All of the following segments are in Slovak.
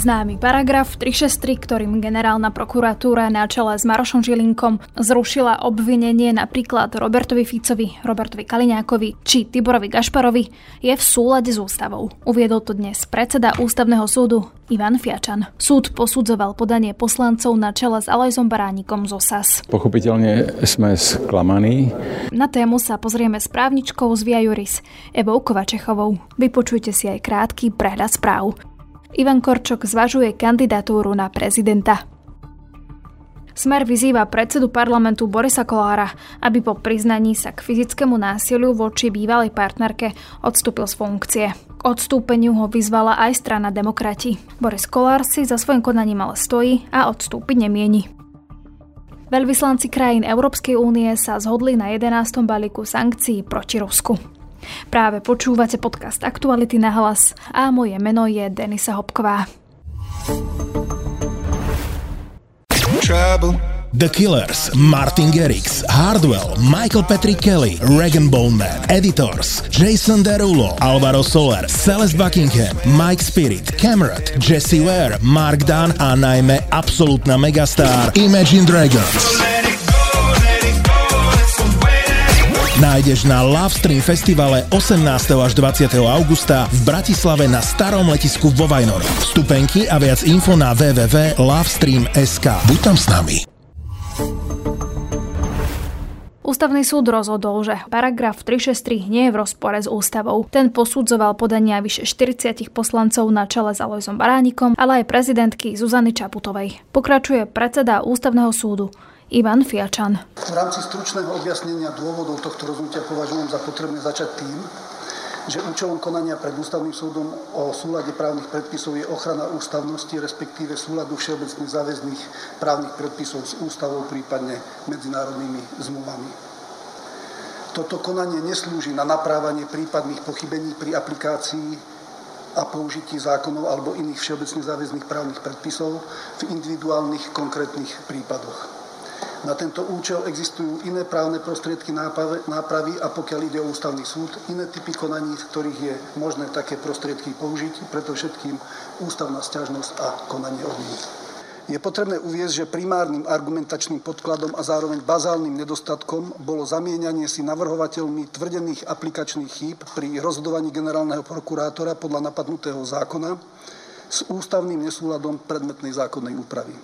Známy paragraf 363, ktorým generálna prokuratúra na čele s Marošom Žilinkom zrušila obvinenie napríklad Robertovi Ficovi, Robertovi Kaliňákovi či Tiborovi Gašparovi, je v súlade s ústavou. Uviedol to dnes predseda ústavného súdu Ivan Fiačan. Súd posudzoval podanie poslancov na čele s Alojzom Baránikom z OSAS. Pochopiteľne sme sklamaní. Na tému sa pozrieme s právničkou z Via Juris, Evou Kovačechovou. Vypočujte si aj krátky prehľad správ. Ivan Korčok zvažuje kandidatúru na prezidenta. Smer vyzýva predsedu parlamentu Borisa Kolára, aby po priznaní sa k fyzickému násiliu voči bývalej partnerke odstúpil z funkcie. K odstúpeniu ho vyzvala aj strana demokrati. Boris Kolár si za svojim konaním ale stojí a odstúpiť nemieni. Veľvyslanci krajín Európskej únie sa zhodli na 11. balíku sankcií proti Rusku. Práve počúvate podcast Aktuality na hlas a moje meno je Denisa Hopková. The Killers, Martin Garrix, Hardwell, Michael Patrick Kelly, Regan Bowman, Editors, Jason Derulo, Alvaro Soler, Celeste Buckingham, Mike Spirit, Cameron, Jesse Ware, Mark Dunn a najmä absolútna megastar Imagine Dragons. Nájdeš na Love Stream festivale 18. až 20. augusta v Bratislave na starom letisku vo Vajnoroch. Vstupenky a viac info na www.lovestream.sk. Buď tam s nami. Ústavný súd rozhodol, že paragraf 363 nie je v rozpore s ústavou. Ten posudzoval podania vyše 40 poslancov na čele s Alojzom Baránikom, ale aj prezidentky Zuzany Čaputovej. Pokračuje predseda Ústavného súdu. Ivan Fiačan. V rámci stručného objasnenia dôvodov tohto rozhodnutia považujem za potrebné začať tým, že účelom konania pred ústavným súdom o súlade právnych predpisov je ochrana ústavnosti, respektíve súladu všeobecných záväzných právnych predpisov s ústavou, prípadne medzinárodnými zmluvami. Toto konanie neslúži na naprávanie prípadných pochybení pri aplikácii a použití zákonov alebo iných všeobecne záväzných právnych predpisov v individuálnych konkrétnych prípadoch. Na tento účel existujú iné právne prostriedky nápravy a pokiaľ ide o ústavný súd, iné typy konaní, z ktorých je možné také prostriedky použiť, preto všetkým ústavná stiažnosť a konanie odmiet. Je potrebné uviezť, že primárnym argumentačným podkladom a zároveň bazálnym nedostatkom bolo zamieňanie si navrhovateľmi tvrdených aplikačných chýb pri rozhodovaní generálneho prokurátora podľa napadnutého zákona s ústavným nesúladom predmetnej zákonnej úpravy.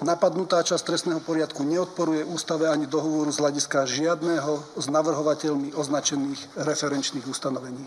Napadnutá časť trestného poriadku neodporuje ústave ani dohovoru z hľadiska žiadného z navrhovateľmi označených referenčných ustanovení.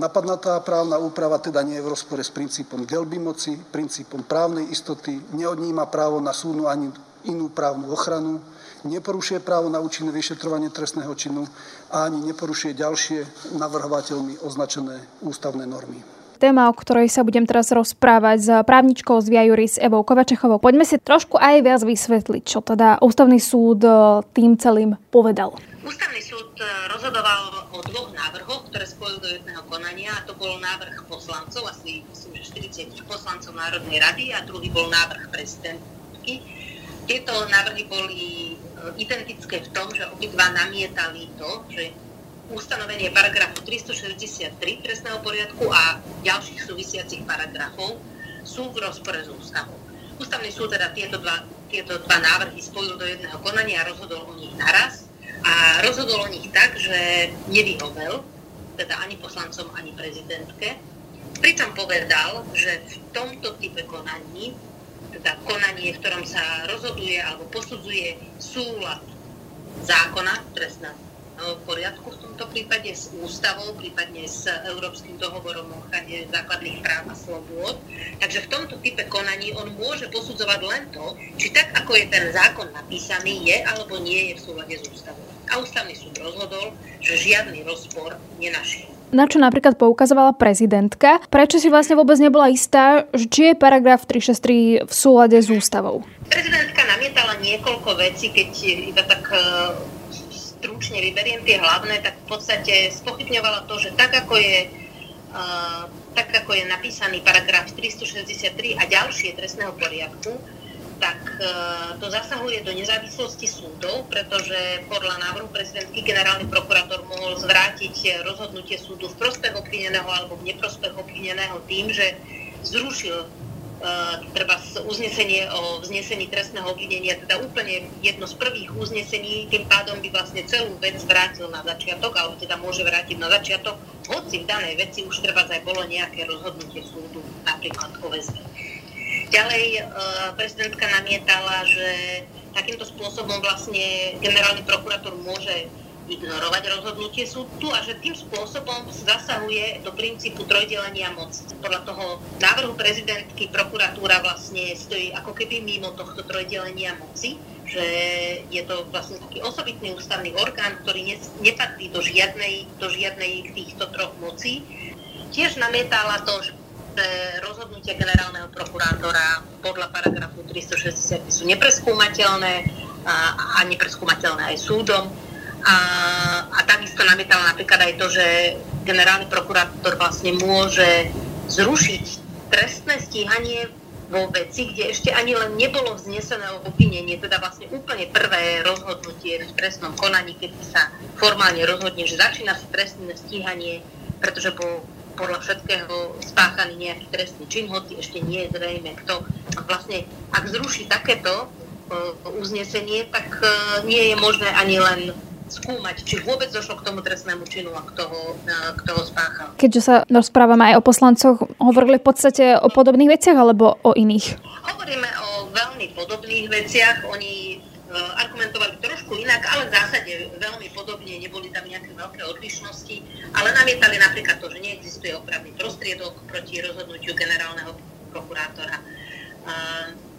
Napadnutá právna úprava teda nie je v rozpore s princípom delby moci, princípom právnej istoty, neodníma právo na súdnu ani inú právnu ochranu, neporušuje právo na účinné vyšetrovanie trestného činu a ani neporušuje ďalšie navrhovateľmi označené ústavné normy téma, o ktorej sa budem teraz rozprávať s právničkou z Viajuris Evou Kovačechovou. Poďme si trošku aj viac vysvetliť, čo teda ústavný súd e, tým celým povedal. Ústavný súd e, rozhodoval o dvoch návrhoch, ktoré spojil do jedného konania. A to bol návrh poslancov, asi myslím, že 40 poslancov Národnej rady a druhý bol návrh prezidentky. Tieto návrhy boli e, identické v tom, že obidva namietali to, že ustanovenie paragrafu 363 trestného poriadku a ďalších súvisiacich paragrafov sú v rozpore s ústavou. Ústavný súd teda tieto dva, tieto dva návrhy spojil do jedného konania a rozhodol o nich naraz. A rozhodol o nich tak, že nevyhovel, teda ani poslancom, ani prezidentke. Pričom povedal, že v tomto type konaní, teda konanie, v ktorom sa rozhoduje alebo posudzuje súlad zákona trestného poriadku v tomto prípade s ústavou, prípadne s Európskym dohovorom o ochrane základných práv a slobôd. Takže v tomto type konaní on môže posudzovať len to, či tak, ako je ten zákon napísaný, je alebo nie je v súlade s ústavou. A ústavný súd rozhodol, že žiadny rozpor nenašiel. Na čo napríklad poukazovala prezidentka? Prečo si vlastne vôbec nebola istá, či je paragraf 363 v súlade s ústavou? Prezidentka namietala niekoľko vecí, keď iba tak stručne vyberiem tie hlavné, tak v podstate spochybňovala to, že tak ako je, uh, tak ako je napísaný paragraf 363 a ďalšie trestného poriadku, tak to zasahuje do nezávislosti súdov, pretože podľa návrhu prezidentky generálny prokurátor mohol zvrátiť rozhodnutie súdu v prospech obvineného alebo v neprospech obvineného tým, že zrušil Uh, treba uznesenie o vznesení trestného obvinenia, teda úplne jedno z prvých uznesení, tým pádom by vlastne celú vec vrátil na začiatok, alebo teda môže vrátiť na začiatok, hoci v danej veci už treba aj bolo nejaké rozhodnutie súdu, napríklad o väzbe. Ďalej uh, prezidentka namietala, že takýmto spôsobom vlastne generálny prokurátor môže ignorovať rozhodnutie súdu a že tým spôsobom zasahuje do princípu trojdelenia moc. Podľa toho návrhu prezidentky prokuratúra vlastne stojí ako keby mimo tohto trojdelenia moci, že je to vlastne taký osobitný ústavný orgán, ktorý ne, nepatrí do žiadnej, do žiadnej týchto troch mocí. Tiež namietala to, že rozhodnutia generálneho prokurátora podľa paragrafu 360 sú nepreskúmateľné a, a nepreskúmateľné aj súdom a, a takisto namietala napríklad aj to, že generálny prokurátor vlastne môže zrušiť trestné stíhanie vo veci, kde ešte ani len nebolo vznesené obvinenie, teda vlastne úplne prvé rozhodnutie v trestnom konaní, keď sa formálne rozhodne, že začína sa trestné stíhanie, pretože bol podľa všetkého spáchaný nejaký trestný čin, hoci ešte nie je zrejme kto. A vlastne, ak zruší takéto uh, uznesenie, tak uh, nie je možné ani len skúmať, či vôbec došlo k tomu trestnému činu a kto ho, kto ho spáchal. Keďže sa rozprávame aj o poslancoch, hovorili v podstate o podobných veciach alebo o iných? Hovoríme o veľmi podobných veciach. Oni e, argumentovali trošku inak, ale v zásade veľmi podobne, neboli tam nejaké veľké odlišnosti, ale namietali napríklad to, že neexistuje opravný prostriedok proti rozhodnutiu generálneho prokurátora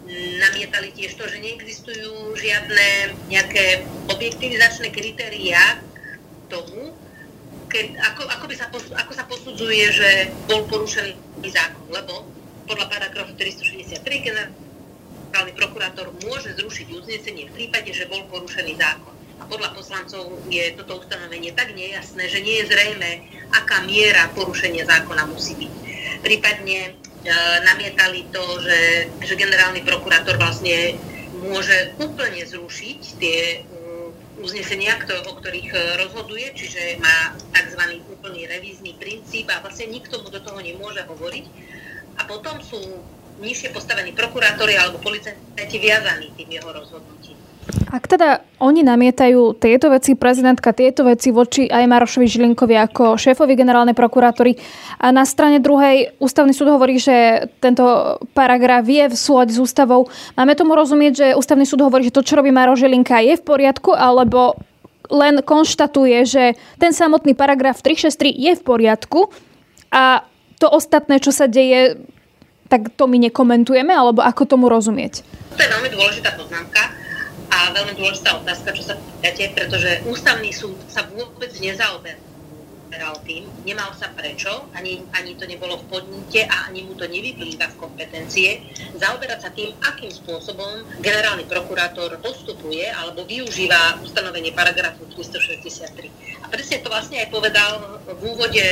namietali tiež to, že neexistujú žiadne nejaké objektivizačné kritériá k tomu, keď, ako, ako, by sa, ako sa posudzuje, že bol porušený zákon, lebo podľa paragrafu 363 generálny prokurátor môže zrušiť uznesenie v prípade, že bol porušený zákon. A podľa poslancov je toto ustanovenie tak nejasné, že nie je zrejme, aká miera porušenia zákona musí byť. Prípadne namietali to, že, že generálny prokurátor vlastne môže úplne zrušiť tie mm, uznesenia, o ktorých e, rozhoduje, čiže má tzv. úplný revízny princíp a vlastne nikto mu do toho nemôže hovoriť. A potom sú nižšie postavení prokurátori alebo policajti viazaní tým jeho rozhodnutím. Ak teda oni namietajú tieto veci, prezidentka tieto veci voči aj Marošovi Žilinkovi ako šéfovi generálnej prokurátory a na strane druhej ústavný súd hovorí, že tento paragraf je v súlade s ústavou. Máme tomu rozumieť, že ústavný súd hovorí, že to, čo robí Maroš Žilinka je v poriadku, alebo len konštatuje, že ten samotný paragraf 363 je v poriadku a to ostatné, čo sa deje, tak to my nekomentujeme, alebo ako tomu rozumieť? To je veľmi dôležitá poznámka a veľmi dôležitá otázka, čo sa pýtate, pretože ústavný súd sa vôbec nezaoberá zaoberal tým, nemal sa prečo, ani, ani to nebolo v podnite a ani mu to nevyplýva v kompetencie, zaoberať sa tým, akým spôsobom generálny prokurátor postupuje alebo využíva ustanovenie paragrafu 363. A presne to vlastne aj povedal v úvode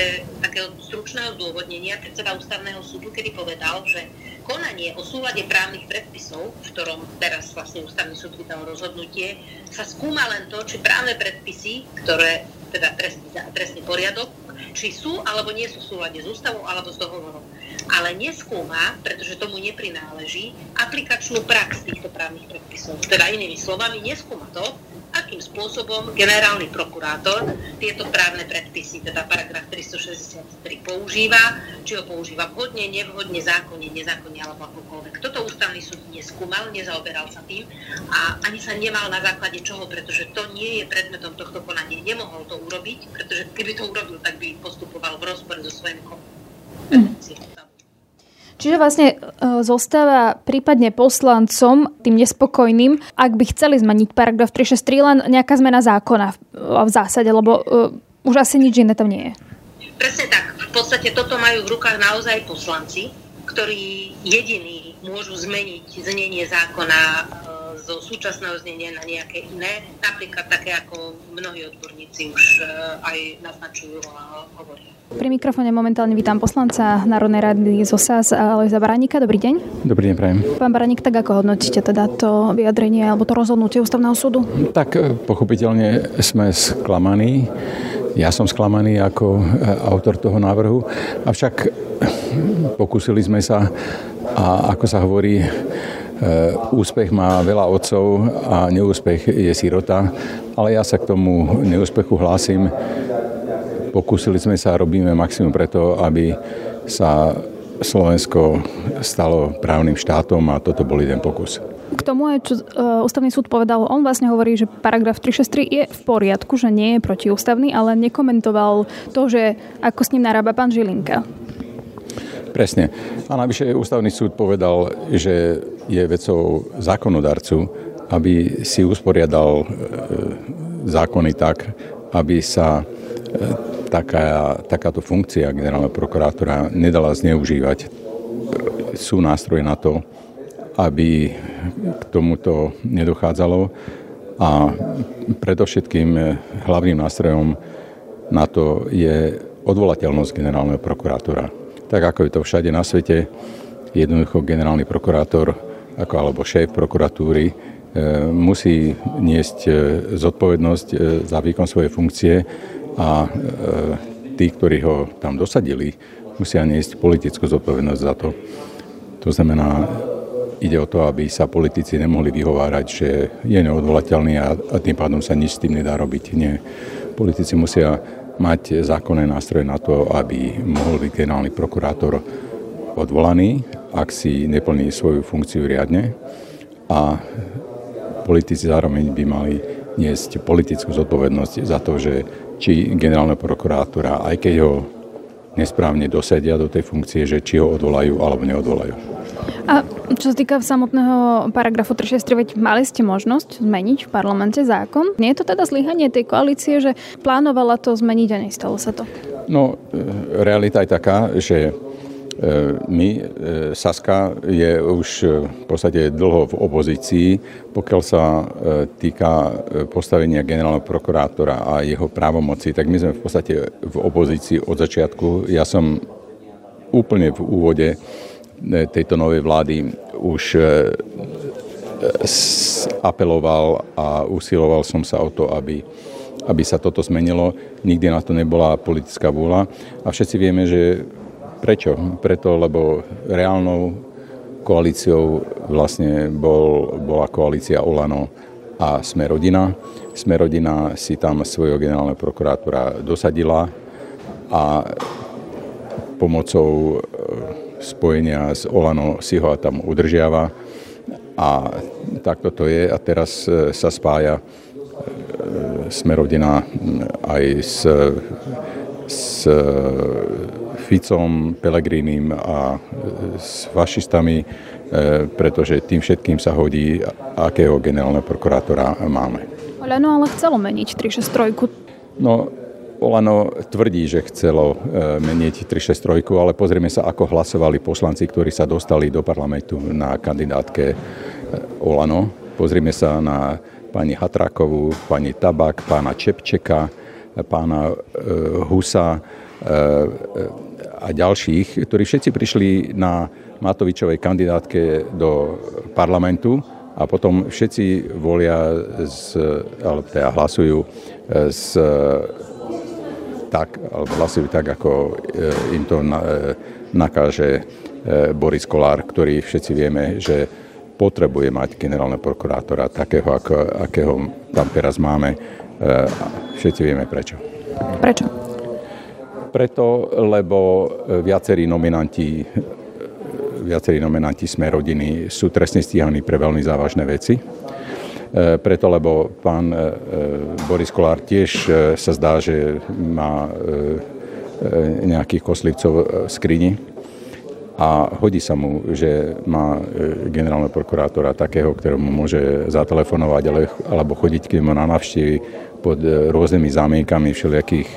takého stručného zdôvodnenia predseda ústavného súdu, kedy povedal, že konanie o súlade právnych predpisov, v ktorom teraz vlastne ústavný súd vydal rozhodnutie, sa skúma len to, či právne predpisy, ktoré teda trestný, trestný poriadok, či sú alebo nie sú v súlade s ústavou alebo s dohovorom. Ale neskúma, pretože tomu neprináleží, aplikačnú prax týchto právnych predpisov. Teda inými slovami, neskúma to, akým spôsobom generálny prokurátor tieto právne predpisy, teda paragraf 363 používa, či ho používa vhodne, nevhodne, zákonne, nezákonne alebo akokoľvek. Toto ústavný súd neskúmal, nezaoberal sa tým a ani sa nemal na základe čoho, pretože to nie je predmetom tohto konania. Nemohol to urobiť, pretože keby to urobil, tak by postupoval v rozpore so svojimi kompetenciami. Čiže vlastne e, zostáva prípadne poslancom, tým nespokojným, ak by chceli zmeniť paragraf 363, len nejaká zmena zákona v zásade, lebo uh, už asi nič iné tam nie je. Presne tak. V podstate toto majú v rukách naozaj poslanci, ktorí jediní môžu zmeniť znenie zákona z zo súčasného znenia na nejaké iné, napríklad také, ako mnohí odborníci už aj naznačujú a hovoria. Pri mikrofóne momentálne vítam poslanca Národnej rady zo SAS Alojza Baranika. Dobrý deň. Dobrý deň, prajem. Pán Baraník, tak ako hodnotíte teda to vyjadrenie alebo to rozhodnutie ústavného súdu? Tak e, pochopiteľne sme sklamaní. Ja som sklamaný ako e, autor toho návrhu, avšak e, pokúsili sme sa a ako sa hovorí, úspech má veľa otcov a neúspech je sirota, ale ja sa k tomu neúspechu hlásim Pokúsili sme sa a robíme maximum preto, aby sa Slovensko stalo právnym štátom a toto bol jeden pokus. K tomu aj, čo e, ústavný súd povedal, on vlastne hovorí, že paragraf 363 je v poriadku, že nie je protiústavný, ale nekomentoval to, že ako s ním narába pán Žilinka. Presne. A navyše ústavný súd povedal, že je vecou zákonodarcu, aby si usporiadal e, zákony tak, aby sa e, taká, takáto funkcia generálneho prokurátora nedala zneužívať. Sú nástroje na to, aby k tomuto nedochádzalo a predovšetkým hlavným nástrojom na to je odvolateľnosť generálneho prokurátora. Tak ako je to všade na svete, jednoducho generálny prokurátor ako, alebo šéf prokuratúry e, musí niesť e, zodpovednosť e, za výkon svojej funkcie a e, tí, ktorí ho tam dosadili, musia niesť politickú zodpovednosť za to. To znamená, ide o to, aby sa politici nemohli vyhovárať, že je neodvolateľný a, tým pádom sa nič s tým nedá robiť. Nie. Politici musia mať zákonné nástroje na to, aby mohol byť generálny prokurátor odvolaný, ak si neplní svoju funkciu riadne a politici zároveň by mali niesť politickú zodpovednosť za to, že či generálneho prokurátora, aj keď ho nesprávne dosedia do tej funkcie, že či ho odvolajú alebo neodvolajú. A čo sa týka samotného paragrafu 363, mali ste možnosť zmeniť v parlamente zákon? Nie je to teda zlyhanie tej koalície, že plánovala to zmeniť a nestalo sa to? No, e, realita je taká, že E, my, e, Saska je už v podstate dlho v opozícii, pokiaľ sa týka postavenia generálneho prokurátora a jeho právomoci, tak my sme v podstate v opozícii od začiatku. Ja som úplne v úvode tejto novej vlády už apeloval a usiloval som sa o to, aby, aby sa toto zmenilo. Nikdy na to nebola politická vôľa a všetci vieme, že Prečo? Preto, lebo reálnou koalíciou vlastne bol, bola koalícia Olano a Smerodina. Smerodina si tam svojho generálneho prokurátora dosadila a pomocou e, spojenia s Olano si ho tam udržiava. A takto to je a teraz e, sa spája e, Smerodina aj s, s Ficom, Pelegrínim a s fašistami, e, pretože tým všetkým sa hodí, akého generálneho prokurátora máme. Olano ale chcelo meniť 363. No, Olano tvrdí, že chcelo e, meniť 363, ale pozrieme sa, ako hlasovali poslanci, ktorí sa dostali do parlamentu na kandidátke e, Olano. Pozrieme sa na pani Hatrakovú, pani Tabak, pána Čepčeka, pána Husa, a ďalších, ktorí všetci prišli na Matovičovej kandidátke do parlamentu a potom všetci volia, z, alebo teda hlasujú z, tak, alebo hlasujú tak, ako e, im to e, nakáže e, Boris Kolár, ktorý všetci vieme, že potrebuje mať generálneho prokurátora takého, ako, akého tam teraz máme. Všetci vieme prečo. Prečo? Preto, lebo viacerí nominanti, viacerí nominanti sme rodiny sú trestne stíhaní pre veľmi závažné veci. E, preto, lebo pán Boris Kolár tiež sa zdá, že má nejakých koslivcov v skrini. A hodí sa mu, že má generálneho prokurátora takého, ktorému môže zatelefonovať alebo chodiť k nemu na navštívy pod rôznymi zámienkami všelijakých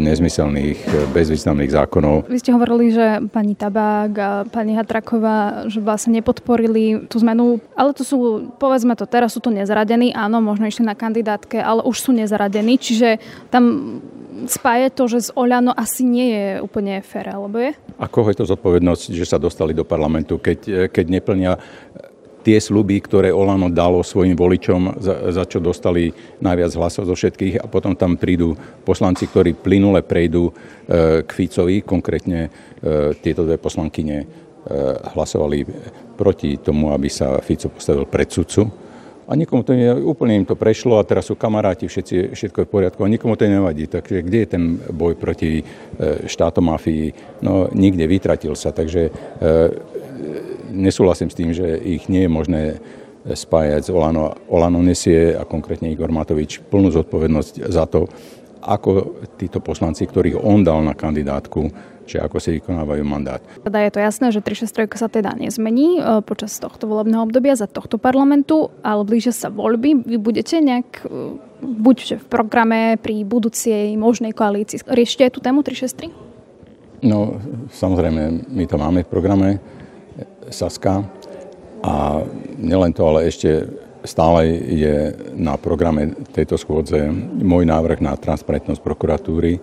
nezmyselných, bezvýznamných zákonov. Vy ste hovorili, že pani Tabák a pani Hatraková, že vlastne nepodporili tú zmenu, ale to sú, povedzme to, teraz sú to nezradení, áno, možno išli na kandidátke, ale už sú nezradení, čiže tam spáje to, že z Oľano asi nie je úplne fér, alebo je? A koho je to zodpovednosť, že sa dostali do parlamentu, keď, keď neplnia tie sluby, ktoré Olano dalo svojim voličom, za, za čo dostali najviac hlasov zo všetkých a potom tam prídu poslanci, ktorí plynule prejdú e, k Ficovi, konkrétne e, tieto dve poslankyne e, hlasovali proti tomu, aby sa Fico postavil pred sudcu. A nikomu to nie, úplne im to prešlo a teraz sú kamaráti, všetci, všetko je v poriadku a nikomu to nevadí. Takže kde je ten boj proti štátomafii? No nikde, vytratil sa. Takže nesúhlasím s tým, že ich nie je možné spájať s Olano. Olano nesie a konkrétne Igor Matovič plnú zodpovednosť za to, ako títo poslanci, ktorých on dal na kandidátku, či ako si vykonávajú mandát. Teda je to jasné, že 363 sa teda nezmení e, počas tohto volebného obdobia za tohto parlamentu, ale blíže sa voľby. Vy budete nejak e, buď v programe pri budúcej možnej koalícii. Riešite tú tému 363? No, samozrejme, my to máme v programe Saska. A nielen to, ale ešte stále je na programe tejto schôdze môj návrh na transparentnosť prokuratúry,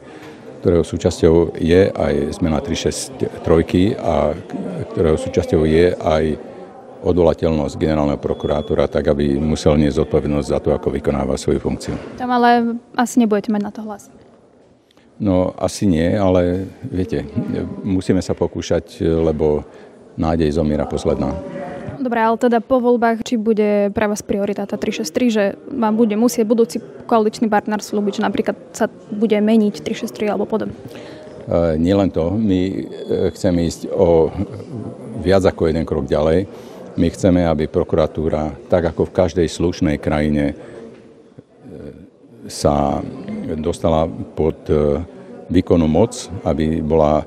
ktorého súčasťou je aj zmena 363 a ktorého súčasťou je aj odvolateľnosť generálneho prokurátora, tak aby musel niesť zodpovednosť za to, ako vykonáva svoju funkciu. Tam ale asi nebudete mať na to hlas. No asi nie, ale viete, musíme sa pokúšať, lebo nádej zomiera posledná. Dobre, ale teda po voľbách, či bude pre vás priorita tá 363, že vám bude musieť budúci koaličný partner slúbiť, že napríklad sa bude meniť 363 alebo podobne? E, nielen to, my e, chceme ísť o viac ako jeden krok ďalej. My chceme, aby prokuratúra, tak ako v každej slušnej krajine, e, sa dostala pod e, výkonnú moc, aby bola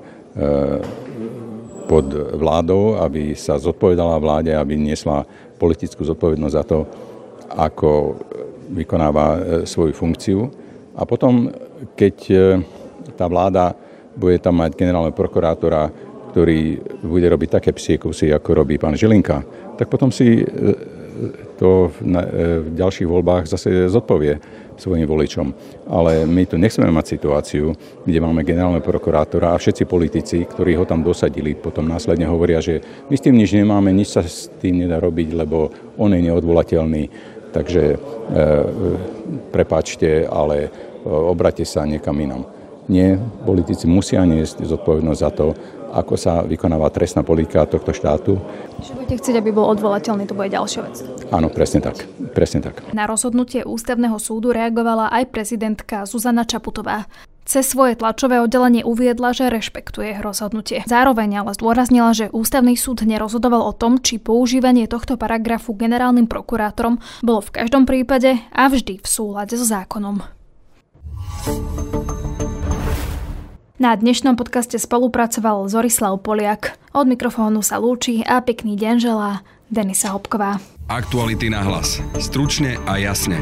pod vládou, aby sa zodpovedala vláde, aby niesla politickú zodpovednosť za to, ako vykonáva e, svoju funkciu. A potom, keď e, tá vláda bude tam mať generálneho prokurátora, ktorý bude robiť také psie kusy, ako robí pán Žilinka, tak potom si e, to v ďalších voľbách zase zodpovie svojim voličom. Ale my tu nechceme mať situáciu, kde máme generálneho prokurátora a všetci politici, ktorí ho tam dosadili, potom následne hovoria, že my s tým nič nemáme, nič sa s tým nedá robiť, lebo on je neodvolateľný. Takže e, prepačte, ale e, obrate sa niekam inom. Nie, politici musia niesť zodpovednosť za to, ako sa vykonáva trestná politika tohto štátu. Čiže budete chcieť, aby bol odvolateľný, to bude ďalšia vec. Áno, presne tak. Presne tak. Na rozhodnutie ústavného súdu reagovala aj prezidentka Zuzana Čaputová. Cez svoje tlačové oddelenie uviedla, že rešpektuje rozhodnutie. Zároveň ale zdôraznila, že ústavný súd nerozhodoval o tom, či používanie tohto paragrafu generálnym prokurátorom bolo v každom prípade a vždy v súlade so zákonom. Na dnešnom podcaste spolupracoval Zorislav Poliak. Od mikrofónu sa lúči a pekný deň želá Denisa Hopková. Aktuality na hlas. Stručne a jasne.